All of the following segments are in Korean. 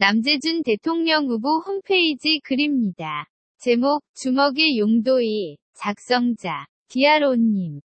남재준 대통령 후보 홈페이지 글입니다. 제목, 주먹의 용도이, 작성자, 디아로님.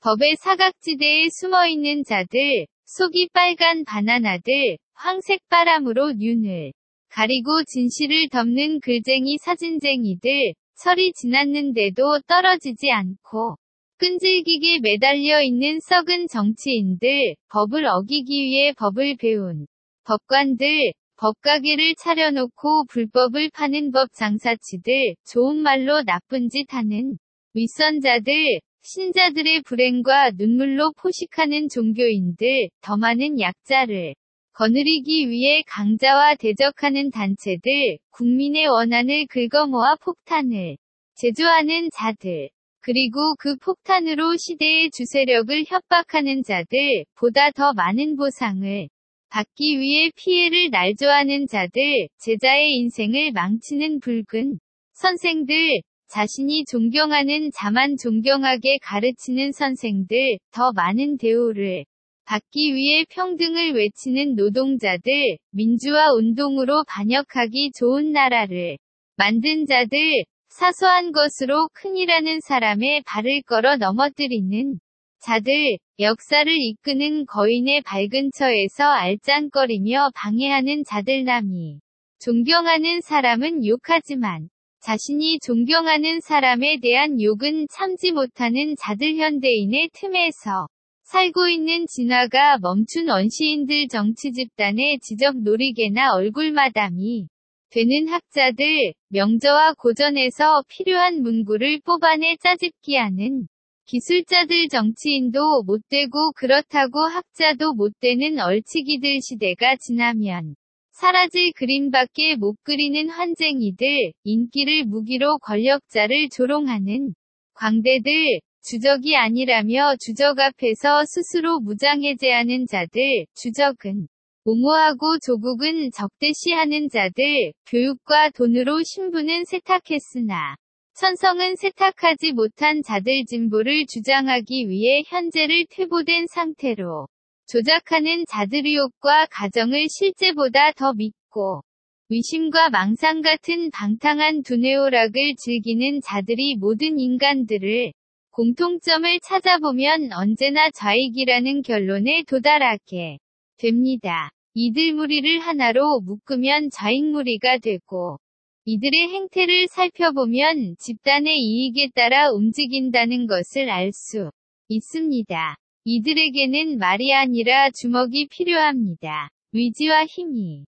법의 사각지대에 숨어있는 자들, 속이 빨간 바나나들, 황색 바람으로 눈을 가리고 진실을 덮는 글쟁이 사진쟁이들, 철이 지났는데도 떨어지지 않고 끈질기게 매달려 있는 썩은 정치인들, 법을 어기기 위해 법을 배운 법관들, 법가게를 차려놓고 불법을 파는 법 장사치들, 좋은 말로 나쁜 짓 하는 윗선자들, 신자들의 불행과 눈물로 포식하는 종교인들, 더 많은 약자를 거느리기 위해 강자와 대적하는 단체들, 국민의 원한을 긁어모아 폭탄을 제조하는 자들, 그리고 그 폭탄으로 시대의 주세력을 협박하는 자들, 보다 더 많은 보상을 받기 위해 피해를 날조하는 자들, 제자의 인생을 망치는 붉은 선생들, 자신이 존경하는 자만 존경하게 가르치는 선생들, 더 많은 대우를 받기 위해 평등을 외치는 노동자들, 민주화 운동으로 반역하기 좋은 나라를 만든 자들, 사소한 것으로 큰이라는 사람의 발을 걸어 넘어뜨리는 자들, 역사를 이끄는 거인의 발근처에서 알짱거리며 방해하는 자들남이 존경하는 사람은 욕하지만 자신이 존경하는 사람에 대한 욕은 참지 못하는 자들 현대인의 틈에서 살고 있는 진화가 멈춘 원시인들 정치 집단의 지적 놀이개나 얼굴마담이 되는 학자들, 명저와 고전에서 필요한 문구를 뽑아내 짜집기 하는 기술자들 정치인도 못되고 그렇다고 학자도 못되는 얼치기들 시대가 지나면 사라질 그림밖에 못 그리는 환쟁이들, 인기를 무기로 권력자를 조롱하는 광대들, 주적이 아니라며 주적 앞에서 스스로 무장해제하는 자들, 주적은 옹호하고 조국은 적대시하는 자들, 교육과 돈으로 신부는 세탁했으나, 천성은 세탁하지 못한 자들 진보를 주장하기 위해 현재를 퇴보된 상태로 조작하는 자들의 욕과 가정을 실제보다 더 믿고 위심과 망상 같은 방탕한 두뇌오락을 즐기는 자들이 모든 인간들을 공통점을 찾아보면 언제나 좌익이라는 결론에 도달하게 됩니다. 이들 무리를 하나로 묶으면 좌익 무리가 되고 이들의 행태를 살펴보면 집단의 이익에 따라 움직인다는 것을 알 수 있습니다. 이들에게는 말이 아니라 주먹이 필요합니다. 의지와 힘이